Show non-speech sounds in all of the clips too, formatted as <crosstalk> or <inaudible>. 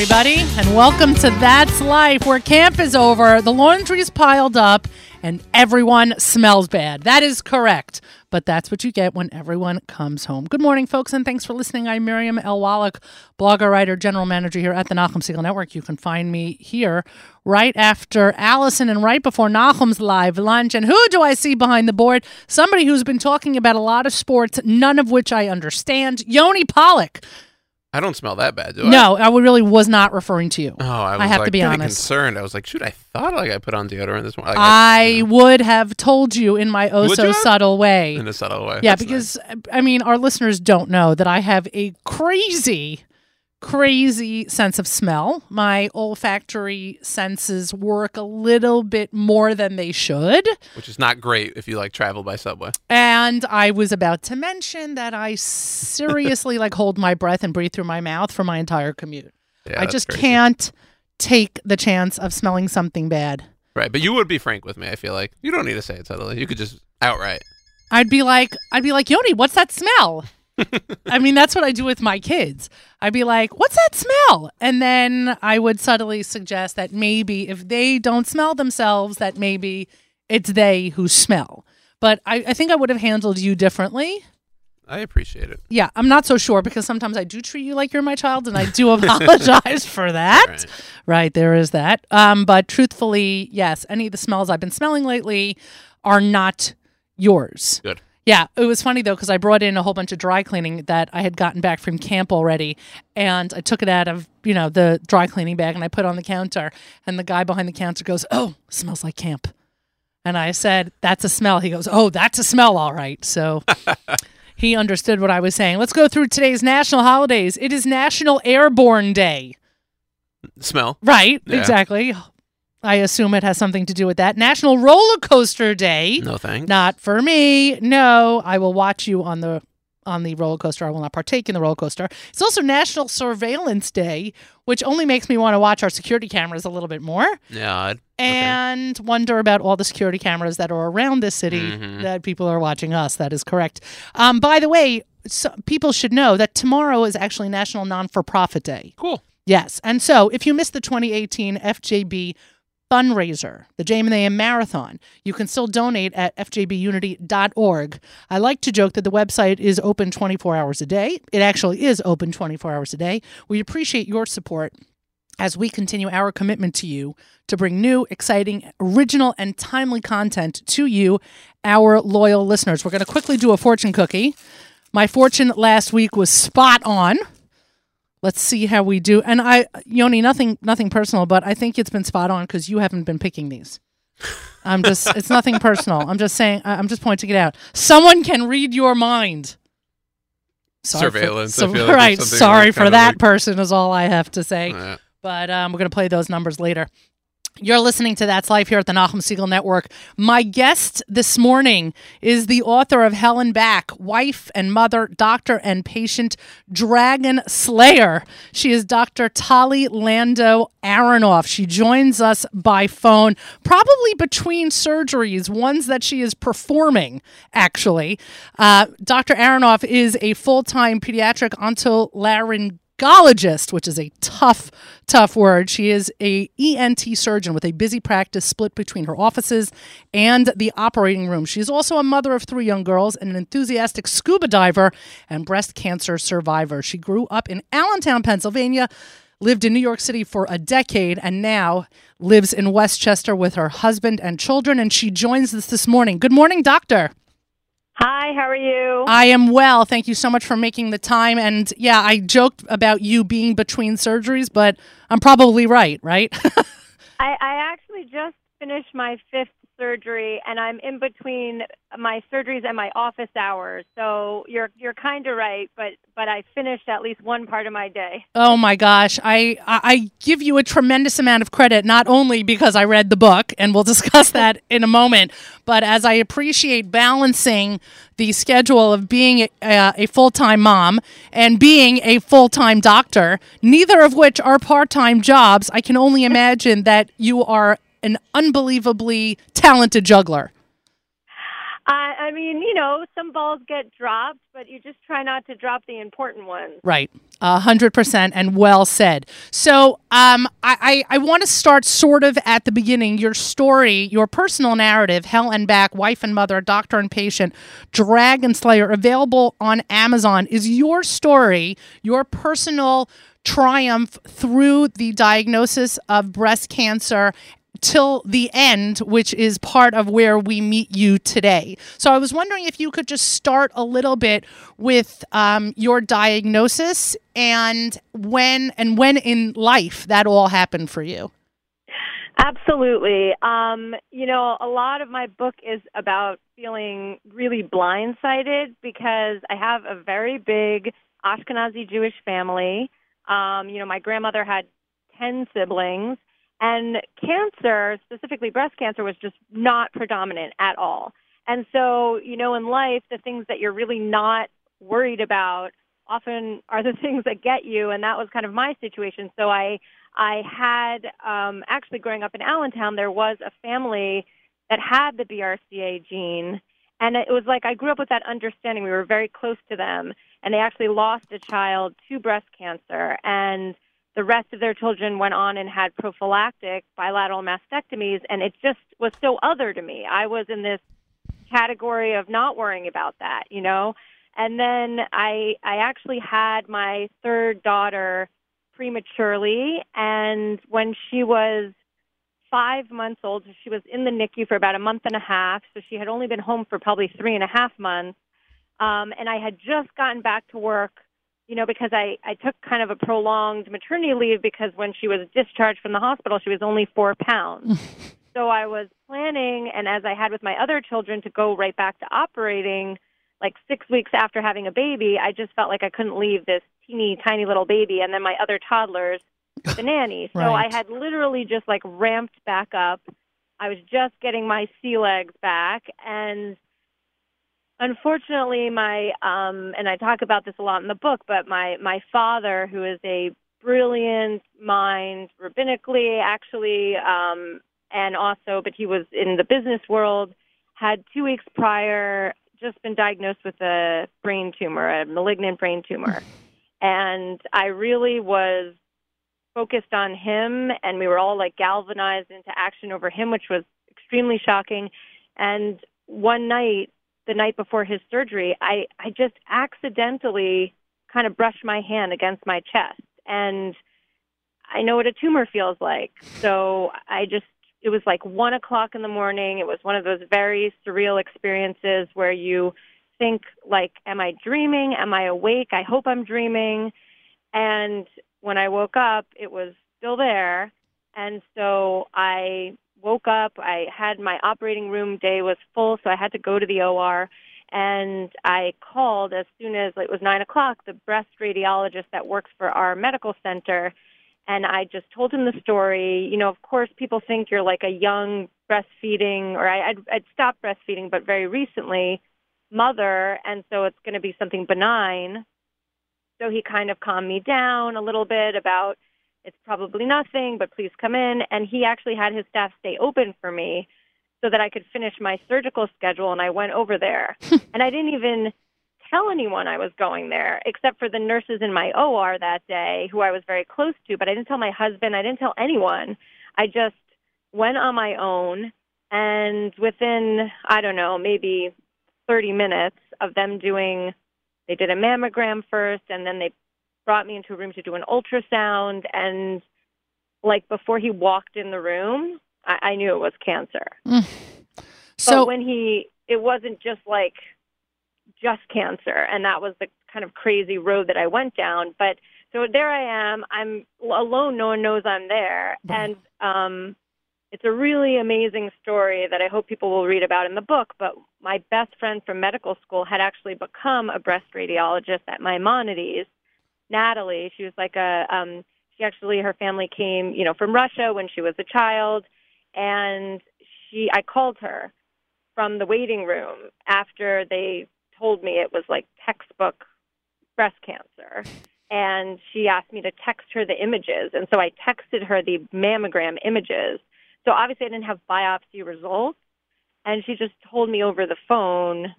everybody, and welcome to That's Life, where camp is over, the laundry's piled up, and everyone smells bad. That is correct, but that's what you get when everyone comes home. Good morning, folks, and thanks for listening. I'm Miriam L. Wallach, blogger, writer, general manager here at the Nachum Segal Network. You can find me here right after Allison and right before Nachum's live lunch. And who do I see behind the board? Somebody who's been talking about a lot of sports, none of which I understand. Yoni Pollock. I don't smell that bad, do I? No, I really was not referring to you. Oh, I was have like, to be honest. concerned. I was like, shoot, I thought like I put on deodorant this morning. Like, I would have told you in my oh Would so subtle way. in a subtle way. Yeah, That's because I mean, our listeners don't know that I have a crazy, crazy sense of smell. My olfactory senses work a little bit more than they should. which is not great if you like travel by subway. And I was about to mention that I seriously like hold my breath and breathe through my mouth for my entire commute. Yeah, I just crazy. can't take the chance of smelling something bad. Right, but you would be frank with me. I feel like you don't need to say it subtly. You could just outright. I'd be like, I'd be like, Yoni, what's that smell? I mean, that's what I do with my kids. I'd be like, what's that smell? And then I would subtly suggest that maybe if they don't smell themselves, that maybe it's they who smell. But I, I think I would have handled you differently. I appreciate it. Yeah, I'm not so sure because sometimes I do treat you like you're my child, and I do <laughs> apologize for that. Right. Right, there is that. Um, but truthfully, yes, any of the smells I've been smelling lately are not yours. Good. Yeah, it was funny though because I brought in a whole bunch of dry cleaning that I had gotten back from camp already, and I took it out of you know the dry cleaning bag and I put it on the counter, and the guy behind the counter goes, "Oh, smells like camp," and I said, "That's a smell." He goes, "Oh, that's a smell, all right." So. <laughs> He understood what I was saying. Let's go through today's national holidays. It is National Airborne Day. Smell. Right, Yeah. exactly. I assume it has something to do with that. National Roller Coaster Day. No thanks. Not for me. No, I will watch you on the on the roller coaster. I will not partake in the roller coaster. It's also National Surveillance Day, which only makes me want to watch our security cameras a little bit more Yeah. And wonder about all the security cameras that are around this city Mhm. that people are watching us. That is correct. Um, by the way, so people should know that tomorrow is actually National Non for Profit Day. cool. Yes. And so if you missed the 2018 FJB fundraiser, the JMA Marathon, you can still donate at fjbunity.org. I like to joke that the website is open 24 hours a day. It actually is open 24 hours a day. We appreciate your support as we continue our commitment to you to bring new, exciting, original, and timely content to you, our loyal listeners. We're going to quickly do a fortune cookie. My fortune last week was spot on. Let's see how we do. And I, Yoni, nothing, nothing personal, but I think it's been spot on because you haven't been picking these. I'm just, <laughs> it's nothing personal. I'm just saying, I'm just pointing it out. Someone can read your mind. Sorry for- Surveillance, I so- feel like right. Sorry like for that person is all I have to say. But um, we're going to play those numbers later. You're listening to That's Life here at the Nachum Segal Network. My guest this morning is the author of Hell and Back, wife and mother, doctor and patient, dragon slayer. She is Dr. Tali Lando Aronoff. She joins us by phone, probably between surgeries, ones that she is performing, actually. Uh, Dr. Aronoff is a full time pediatric otolaryngologist gynecologist, which is a tough, tough word. She is a ENT surgeon with a busy practice split between her offices and the operating room. She's also a mother of three young girls and an enthusiastic scuba diver and breast cancer survivor. She grew up in Allentown, Pennsylvania. Lived in New York City for a decade and now lives in Westchester with her husband and children. And she joins us this morning. Good morning, doctor. Hi, how are you? I am well. Thank you so much for making the time. And yeah, I joked about you being between surgeries, but I'm probably right, right? <laughs> I, I actually just finished my fifth surgery, and I'm in between my surgeries and my office hours. So you're you're kind of right, but but I finished at least one part of my day. oh my gosh. I, I give you a tremendous amount of credit, not only because I read the book, and we'll <laughs> discuss that in a moment, but as I appreciate balancing the schedule of being uh, a, a full time mom and being a full time doctor, neither of which are part time jobs. I can only imagine that you are an unbelievably talented juggler. I, I mean, you know, some balls get dropped, but you just try not to drop the important ones. Right. A hundred percent and well said. So um I, I, I want to start sort of at the beginning. Your story, your personal narrative, Hell and Back, Wife and Mother, Doctor and Patient, Dragon Slayer, available on Amazon, is your story, your personal triumph through the diagnosis of breast cancer till the end, which is part of where we meet you today. So I was wondering if you could just start a little bit with um, your diagnosis and when and when in life that all happened for you. Absolutely. Um, you know, a lot of my book is about feeling really blindsided because I have a very big Ashkenazi Jewish family. Um, you know, my grandmother had 10 siblings, and cancer, specifically breast cancer, was just not predominant at all. And so, you know, in life, the things that you're really not worried about often are the <laughs> things that get you, and that was kind of my situation. So I I had um, actually growing up in Allentown, there was a family that had the BRCA gene, and it was like I grew up with that understanding. We were very close to them, and they actually lost a child to breast cancer, and the rest of their children went on and had prophylactic bilateral mastectomies, and it just was so other to me. I was in this category of not worrying about that, you know. And then I I actually had my third daughter prematurely, and when she was five months old, she was in the NICU for about a month and a half, so she had only been home for probably three and a half months. Um, and I had just gotten back to work, you know, because I, I took kind of a prolonged maternity leave because when she was discharged from the hospital, she was only four pounds. <laughs> so I was planning, and as I had with my other children, to go right back to operating like six weeks after having a baby, I just felt like I couldn't leave this teeny tiny little baby and then my other toddlers <laughs> the nanny. So Right. I had literally just like ramped back up. I was just getting my sea legs back and unfortunately my um and I talk about this a lot in the book, but my my father who is a brilliant mind rabbinically actually um and also but he was in the business world had 2 weeks prior just been diagnosed with a brain tumor, a malignant brain tumor. and I really was focused on him and we were all like galvanized into action over him which was extremely shocking and one night the night before his surgery i i just accidentally kind of brushed my hand against my chest. And i know what a tumor feels like. So i just it was like one o'clock in the morning. It was one of those very surreal experiences where you think like am i dreaming? Am i awake? I hope i'm dreaming. And when I woke up, it was still there. And so I woke up. I had my operating room day was full, so I had to go to the OR. And I called as soon as it was nine o'clock the breast radiologist that works for our medical center. And I just told him the story. You know, of course, people think you're like a young breastfeeding, or I, I'd, I'd stopped breastfeeding, but very recently, mother. And so it's going to be something benign. So he kind of calmed me down a little bit about it's probably nothing, but please come in. And he actually had his staff stay open for me so that I could finish my surgical schedule. And I went over there. <laughs> and I didn't even tell anyone I was going there, except for the nurses in my OR that day, who I was very close to. But I didn't tell my husband, I didn't tell anyone. I just went on my own. And within, I don't know, maybe 30 minutes of them doing they did a mammogram first and then they brought me into a room to do an ultrasound and like before he walked in the room i, I knew it was cancer So but when he it wasn't just like just cancer and that was the kind of crazy road that i went down but so there i am i'm alone no one knows i'm there and um it's a really amazing story that I hope people will read about in the book. But my best friend from medical school had actually become a breast radiologist at Maimonides. Natalie, she was like a, um, she actually, her family came, you know, from Russia when she was a child. And she, I called her from the waiting room after they told me it was like textbook breast cancer. And she asked me to text her the images. And so I texted her the mammogram images. So obviously I didn't have biopsy results. and she just told me over the phone,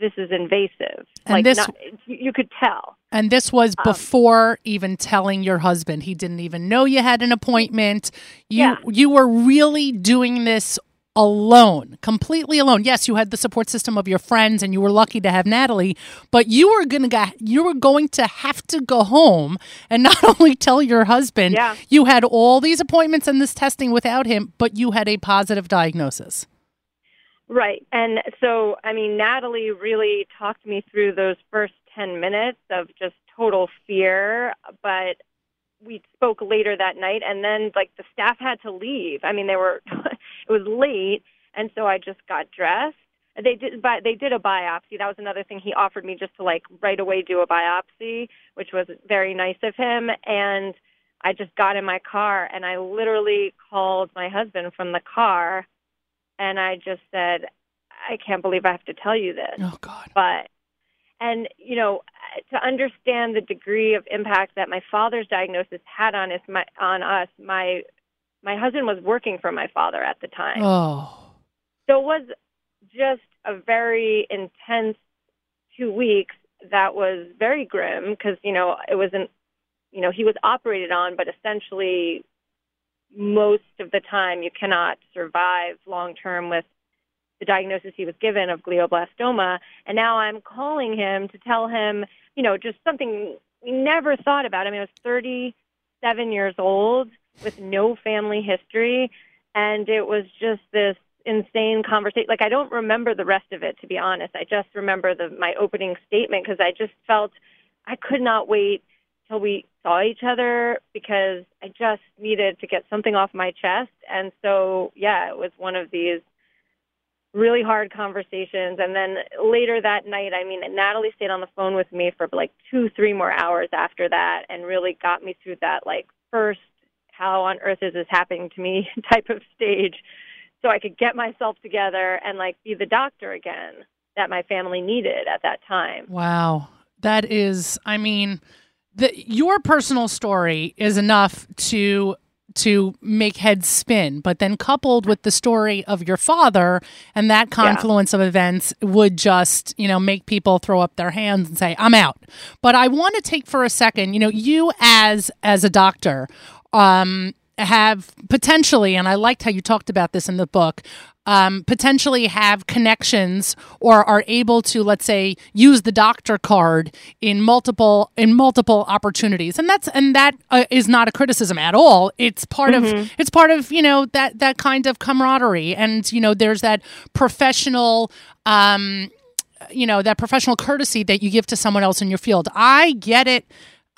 "This is invasive." And like, this- not, you could tell. And this was Um, before even telling your husband. He didn't even know you had an appointment. You Yeah. you were really doing this alone, completely alone. Yes, you had the support system of your friends and you were lucky to have Natalie, but you were going to you were going to have to go home and not <laughs> only tell your husband Yeah. you had all these appointments and this testing without him, but you had a positive diagnosis. Right. And so, I mean, Natalie really talked me through those first 10 minutes of just total fear, but we spoke later that night and then like the staff had to leave. I mean, they were <laughs> it was late and so I just got dressed. They did but they did a biopsy. That was another thing he offered me just to like right away do a biopsy, which was very nice of him and I just got in my car and I literally called my husband from the car and I just said, I can't believe I have to tell you this. Oh God. But, and, you know, to understand the degree of impact that my father's diagnosis had on us, my, on us, my, my husband was working for my father at the time. Oh. So it was just a very intense two weeks that was very grim because, you know, it wasn't, you know, he was operated on, but essentially most of the time you cannot survive long term with the diagnosis he was given of glioblastoma. And now I'm calling him to tell him, you know, just something we never thought about. I mean, I was 37 years old with no family history. And it was just this insane conversation. Like, I don't remember the rest of it, to be honest. I just remember the, my opening statement because I just felt I could not wait till we saw each other because I just needed to get something off my chest. And so, yeah, it was one of these really hard conversations. And then later that night, I mean, Natalie stayed on the phone with me for like two, three more hours after that and really got me through that, like, first, how on earth is this happening to me <laughs> type of stage so I could get myself together and, like, be the doctor again that my family needed at that time. Wow. That is, I mean, the, your personal story is enough to to make heads spin, but then coupled with the story of your father and that confluence of events would just, you know, make people throw up their hands and say, "I'm out." But I want to take for a second, you know, you as as a doctor, um, have potentially, and I liked how you talked about this in the book, um, potentially have connections or are able to, let's say, use the doctor card in multiple in multiple opportunities, and that's and that uh, is not a criticism at all. It's part of it's part of you know that that kind of camaraderie, and you know there's that professional. Um, you know that professional courtesy that you give to someone else in your field. I get it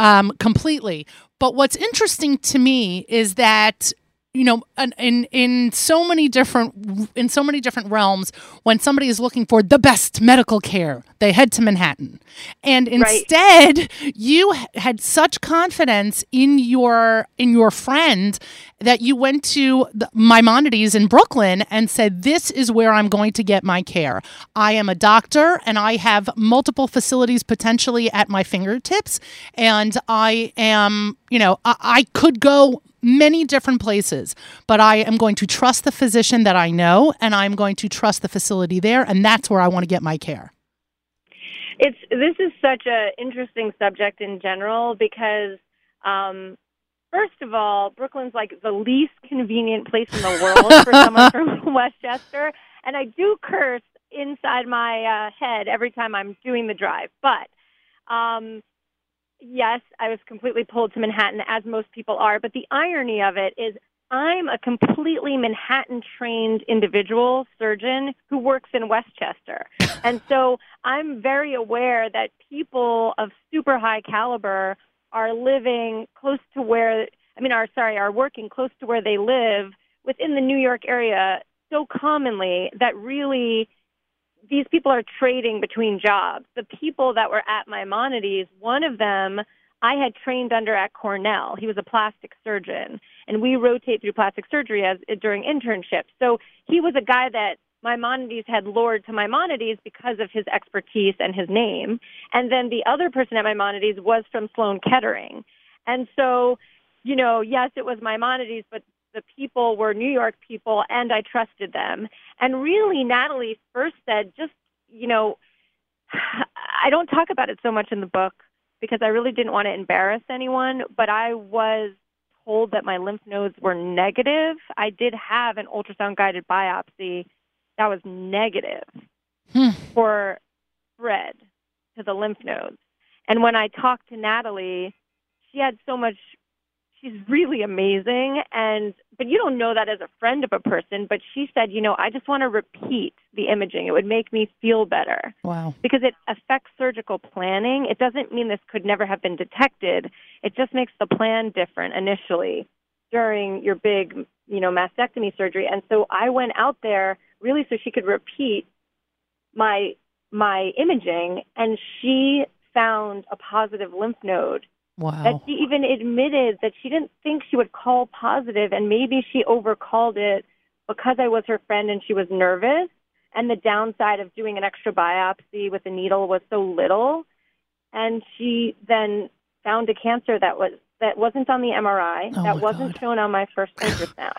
um, completely. But what's interesting to me is that you know in, in in so many different in so many different realms when somebody is looking for the best medical care they head to manhattan. And instead you had such confidence in your in your friend that you went to the maimonides in brooklyn and said this is where i'm going to get my care. I am a doctor and i have multiple facilities potentially at my fingertips and i am you know i, I could go many different places, but I am going to trust the physician that I know and I'm going to trust the facility there and that's where I want to get my care. It's this is such a interesting subject in general because um first of all, Brooklyn's like the least convenient place in the world <laughs> for someone from <laughs> Westchester, and I do curse inside my uh, head every time I'm doing the drive. But um yes, I was completely pulled to Manhattan, as most people are. But the irony of it is, I'm a completely Manhattan trained individual surgeon who works in Westchester. <laughs> and so I'm very aware that people of super high caliber are living close to where, I mean, are sorry, are working close to where they live within the New York area so commonly that really these people are trading between jobs. The people that were at Maimonides, one of them I had trained under at Cornell. He was a plastic surgeon, and we rotate through plastic surgery as during internships. So he was a guy that Maimonides had lured to Maimonides because of his expertise and his name. And then the other person at Maimonides was from Sloan Kettering. And so, you know, yes, it was Maimonides, but the people were New York people and I trusted them. And really, Natalie first said, just, you know, <sighs> I don't talk about it so much in the book because I really didn't want to embarrass anyone, but I was told that my lymph nodes were negative. I did have an ultrasound guided biopsy that was negative Hmm. for spread to the lymph nodes. And when I talked to Natalie, she had so much she's really amazing and but you don't know that as a friend of a person, but she said, you know, I just want to repeat the imaging. It would make me feel better Wow. because it affects surgical planning. It doesn't mean this could never have been detected. It just makes the plan different initially during your big, you know, mastectomy surgery. And so I went out there really so she could repeat my my imaging and she found a positive lymph node that she even admitted that she didn't think she would call positive and maybe she overcalled it because I was her friend and she was nervous and the downside of doing an extra biopsy with a needle was so little and she then found a cancer that was that wasn't on the MRI Oh, that wasn't God. shown on my first <sighs> ultrasound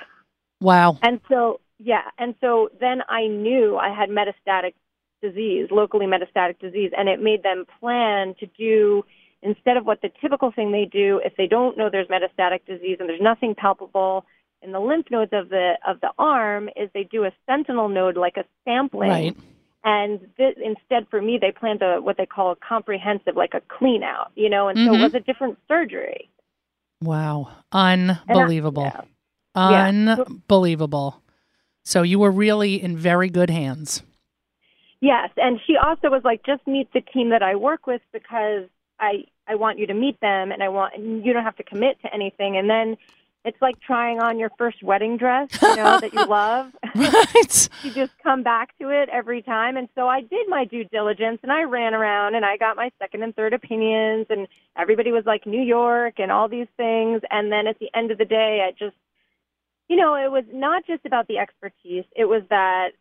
Wow. and so, yeah, and so then I knew I had metastatic disease, locally metastatic disease, and it made them plan to do instead of what the typical thing they do if they don't know there's metastatic disease and there's nothing palpable in the lymph nodes of the of the arm is they do a sentinel node like a sampling Right. and th- instead for me they planned a what they call a comprehensive like a clean out you know and so Mhm. it was a different surgery Wow. Unbelievable. yeah. Yeah. Unbelievable. So you were really in very good hands. Yes, and she also was like, just meet the team that I work with because I I want you to meet them, and I want and you don't have to commit to anything. And then it's like trying on your first wedding dress, you know, that you <laughs> love. Right. you just come back to it every time. And so I did my due diligence, and I ran around and I got my second and third opinions, and everybody was like New York and all these things. And then at the end of the day, I just you know, it was not just about the expertise. It was that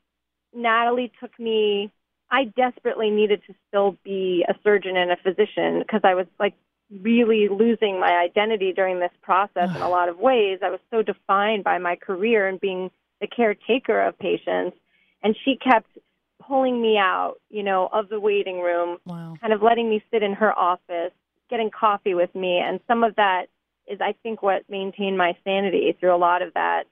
Natalie took me. I desperately needed to still be a surgeon and a physician because I was like really losing my identity during this process in a <sighs> lot of ways. I was so defined by my career and being the caretaker of patients. And she kept pulling me out, you know, of the waiting room, Wow. kind of letting me sit in her office, getting coffee with me. And some of that is, I think, what maintained my sanity through a lot of that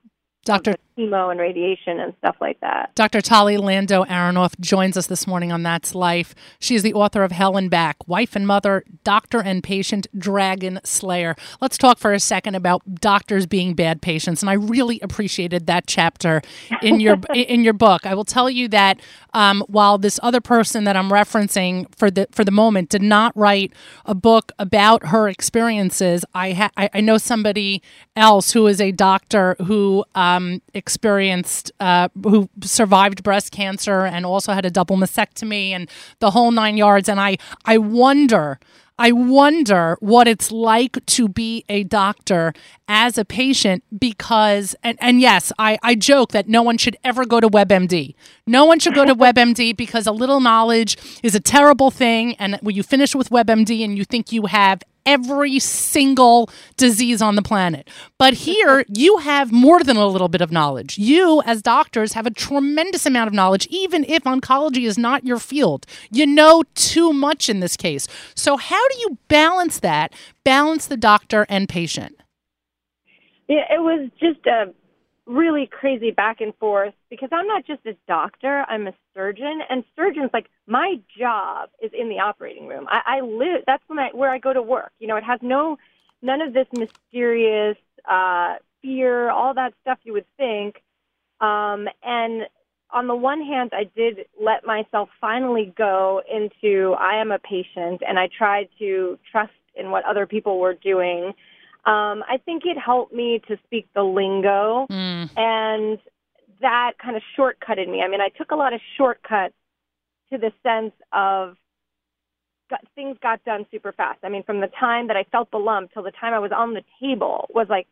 Dr. chemo and radiation and stuff like that. Dr. Tali Lando Aronoff joins us this morning on That's Life. She is the author of Hell and Back, Wife and Mother, Doctor and Patient, Dragon Slayer. Let's talk for a second about doctors being bad patients, and I really appreciated that chapter in your <laughs> in your book. I will tell you that um, while this other person that I'm referencing for the for the moment did not write a book about her experiences, I ha- I, I know somebody else who is a doctor who um, experienced uh, who survived breast cancer and also had a double mastectomy and the whole nine yards. And I I wonder. I wonder what it's like to be a doctor as a patient because, and, and yes, I, I joke that no one should ever go to WebMD. No one should go to WebMD <laughs> because a little knowledge is a terrible thing. And when you finish with WebMD and you think you have every single disease on the planet. But here, <laughs> you have more than a little bit of knowledge. You, as doctors, have a tremendous amount of knowledge, even if oncology is not your field. You know too much in this case. So, how do you balance that? Balance the doctor and patient? Yeah, it was just a really crazy back and forth because I'm not just a doctor, I'm a surgeon. And surgeons, like, my job is in the operating room. I, I live, that's when I, where I go to work. You know, it has no, none of this mysterious uh, fear, all that stuff you would think. Um, and on the one hand, I did let myself finally go into I am a patient and I tried to trust in what other people were doing. Um, I think it helped me to speak the lingo Mm, and that kind of shortcutted me. I mean, I took a lot of shortcuts to the sense of got, things got done super fast. I mean, from the time that I felt the lump till the time I was on the table was like,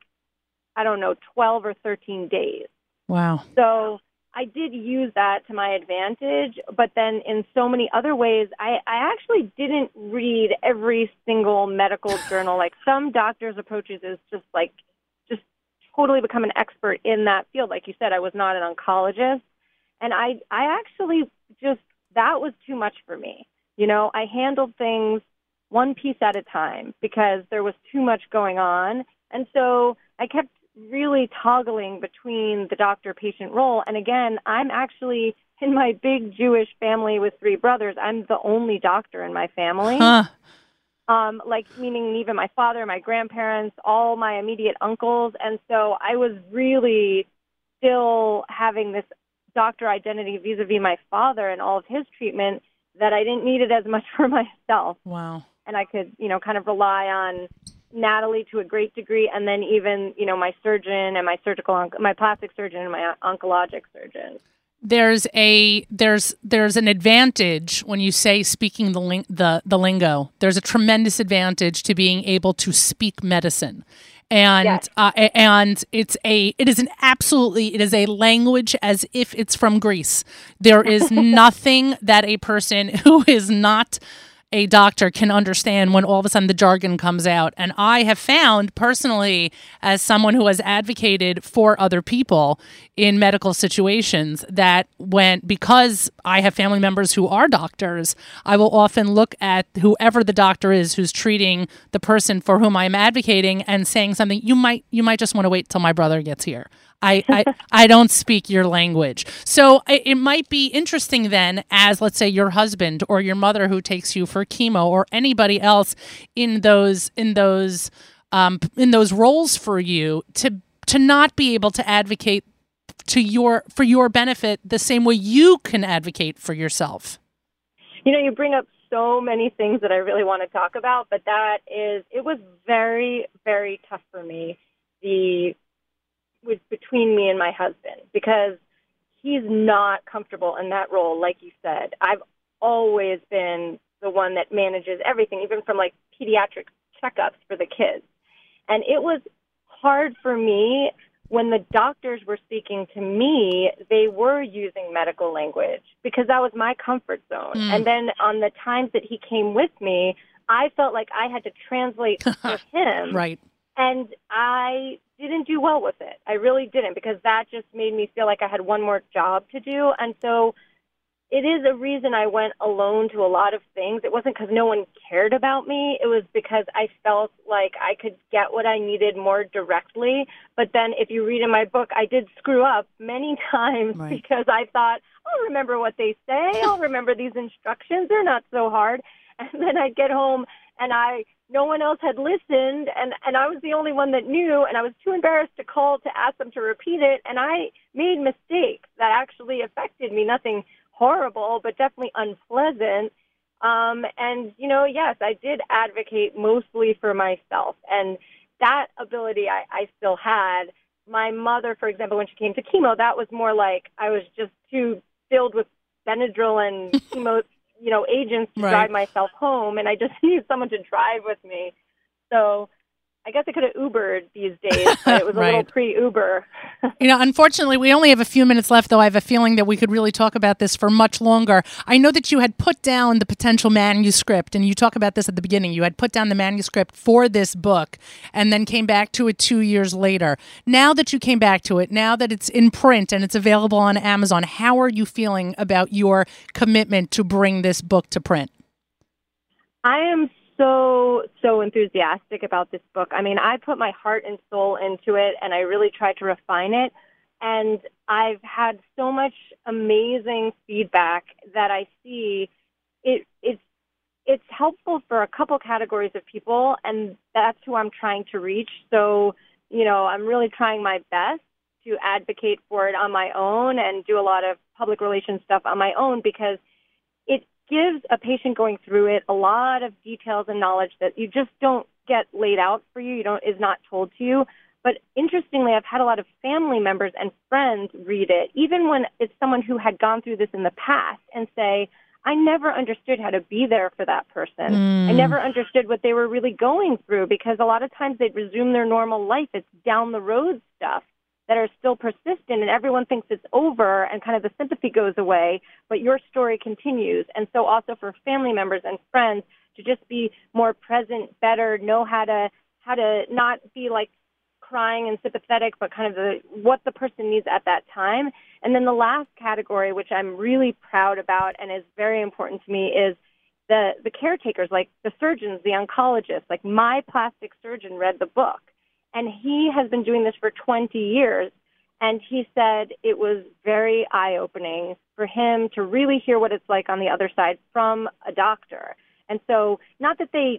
I don't know, 12 or 13 days. wow. So I did use that to my advantage, but then in so many other ways, I, I actually didn't read every single medical <laughs> journal. Like some doctors' approaches is just like, just totally become an expert in that field. Like you said, I was not an oncologist, and I I actually just that was too much for me. You know, I handled things one piece at a time because there was too much going on, and so I kept really toggling between the doctor patient role. And again, I'm actually in my big Jewish family with three brothers. I'm the only doctor in my family. Huh. Um, like meaning even my father, my grandparents, all my immediate uncles, and so I was really still having this doctor identity vis-a-vis my father and all of his treatment that I didn't need it as much <laughs> for myself, Wow. and I could you know kind of rely on Natalie to a great degree, and then even you know my surgeon and my surgical onc- my plastic surgeon and my oncologic surgeon. there's a there's there's an advantage when you say speaking the ling- the the lingo. There's a tremendous advantage to being able to speak medicine. And Yes. uh, and it's a it is an absolutely it is a language as if it's from Greece. There is <laughs> nothing that a person who is not a doctor can understand when all of a sudden the jargon comes out. And I have found personally, as someone who has advocated for other people in medical situations, that when because I have family members who are doctors, I will often look at whoever the doctor is who's treating the person for whom I'm advocating and saying something. You might you might just want to wait till my brother gets here. I, I, I don't speak your language. So it, it might be interesting then, as let's say your husband or your mother who takes you for chemo or anybody else in those in those um, in those roles for you to to not be able to advocate to your for your benefit the same way you can advocate for yourself. You know, you bring up so many things that I really want to talk about, but that is, it was very, very tough for me. The was between me and my husband because he's not comfortable in that role, like you said. I've always been the one that manages everything, even from like pediatric checkups for the kids. And it was hard for me when the doctors were speaking to me, they were using medical language because that was my comfort zone. Mm. And then on the times that he came with me, I felt like I had to translate <laughs> for him. Right. And I didn't do well with it. I really didn't because that just made me feel like I had one more job to do. And so it is a reason I went alone to a lot of things. It wasn't because no one cared about me. It was because I felt like I could get what I needed more directly. But then if you read in my book, I did screw up many <laughs> times Right. because I thought, I'll remember what they say. I'll remember these instructions. They're not so hard. And then I'd get home and I no one else had listened and and I was the only one that knew and I was too embarrassed to call to ask them to repeat it and I made mistakes that actually affected me. Nothing horrible but definitely unpleasant. Um and you know yes I did advocate mostly for myself and that ability I I still had. My mother for example when she came to chemo that was more like I was just too filled with Benadryl and <laughs> chemo you know agents to Right. drive myself home and I just <laughs> need someone to drive with me so I guess I could have Ubered these days, but it was a <laughs> little pre-Uber. <laughs> You know, unfortunately, we only have a few minutes left, though I have a feeling that we could really talk about this for much longer. I know that you had put down the potential manuscript, and you talk about this at the beginning. You had put down the manuscript for this book and then came back to it two years later. Now that you came back to it, now that it's in print and it's available on Amazon, how are you feeling about your commitment to bring this book to print? I am so so enthusiastic about this book. I mean, I put my heart and soul into it and I really tried to refine it and I've had so much amazing feedback that I see it it's it's helpful for a couple categories of people and that's who I'm trying to reach. So, you know, I'm really trying my best to advocate for it on my own and do a lot of public relations stuff on my own because gives a patient going through it a lot of details and knowledge that you just don't get laid out for you. You don't is not told to you. But interestingly, I've had a lot of family members and friends read it, even when it's someone who had gone through this in the past, and say, "I never understood how to be there for that person. I Mm. never understood what they were really going through because a lot of times they'd resume their normal life. It's down the road stuff." That are still persistent and everyone thinks it's over and kind of the sympathy goes away, but your story continues. And so also for family members and friends to just be more present, better, know how to how to not be like crying and sympathetic, but kind of the what the person needs at that time. And then the last category, which I'm really proud about and is very important to me, is the the caretakers, like the surgeons, the oncologists. Like my plastic surgeon read the book, and he has been doing this for 20 years. And he said it was very eye opening for him to really hear what it's like on the other side from a doctor. And so, not that they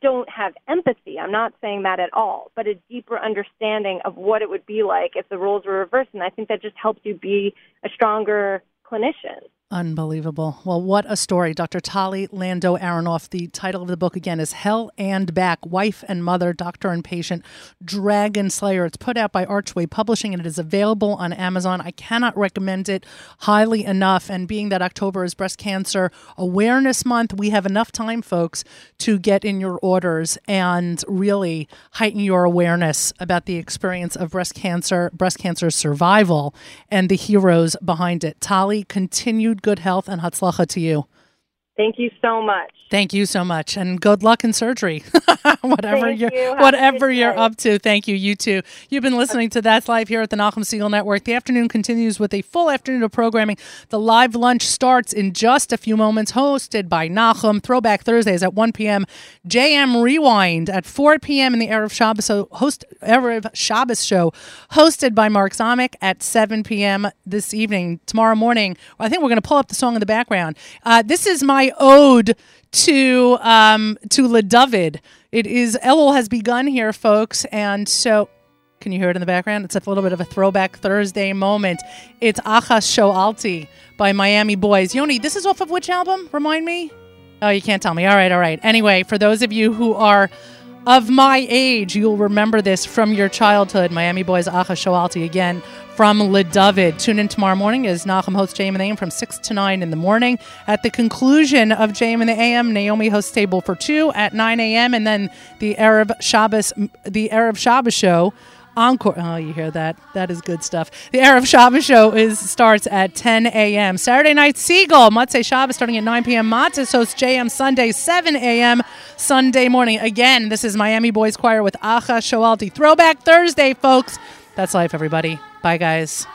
don't have empathy, I'm not saying that at all, but a deeper understanding of what it would be like if the roles were reversed. And I think that just helps you be a stronger clinician. Unbelievable. Well, what a story. Dr. Tali Lando Aronoff. The title of the book again is Hell and Back Wife and Mother, Doctor and Patient, Dragon Slayer. It's put out by Archway Publishing and it is available on Amazon. I cannot recommend it highly enough. And being that October is Breast Cancer Awareness Month, we have enough time, folks, to get in your orders and really heighten your awareness about the experience of breast cancer, breast cancer survival, and the heroes behind it. Tali, continued good health and hatzlacha to you. Thank you so much. Thank you so much, and good luck in surgery. <laughs> whatever Thank you're, you. Whatever you're day. up to. Thank you. You too. You've been listening to That's Life here at the Nachum Segal Network. The afternoon continues with a full afternoon of programming. The live lunch starts in just a few moments, hosted by Nachum. Throwback Thursdays at 1 p.m. JM Rewind at 4 p.m. in the Erev Shabbos so host Erev Shabbos show, hosted by Mark Zomick at 7 p.m. this evening. Tomorrow morning, I think we're going to pull up the song in the background. Uh, this is my ode to um, to LeDavid. It is Elul has begun here, folks, and so. Can you hear it in the background? It's a little bit of a throwback Thursday moment. It's Achas Shoalti by Miami Boys. Yoni, this is off of which album? Remind me? Oh, you can't tell me. All right, all right. Anyway, for those of you who are of my age, you'll remember this from your childhood. Miami Boys Acha Shoalti again from LeDavid. Tune in tomorrow morning as Nachum hosts JM and the AM from 6 to 9 in the morning. At the conclusion of JM and the AM, Naomi hosts Table for Two at 9 a.m. and then the Erev Shabbos, the Erev Shabbos show. Encore. Oh, you hear that? That is good stuff. The Erev Shabbos show is starts at 10 a.m. Saturday night Seagull, Motzei Shabbos starting at 9 p.m. Matzah hosts JM Sunday 7 a.m. Sunday morning. Again, this is Miami Boys Choir with Acha Shoalti. Throwback Thursday, folks. That's life, everybody. Bye, guys.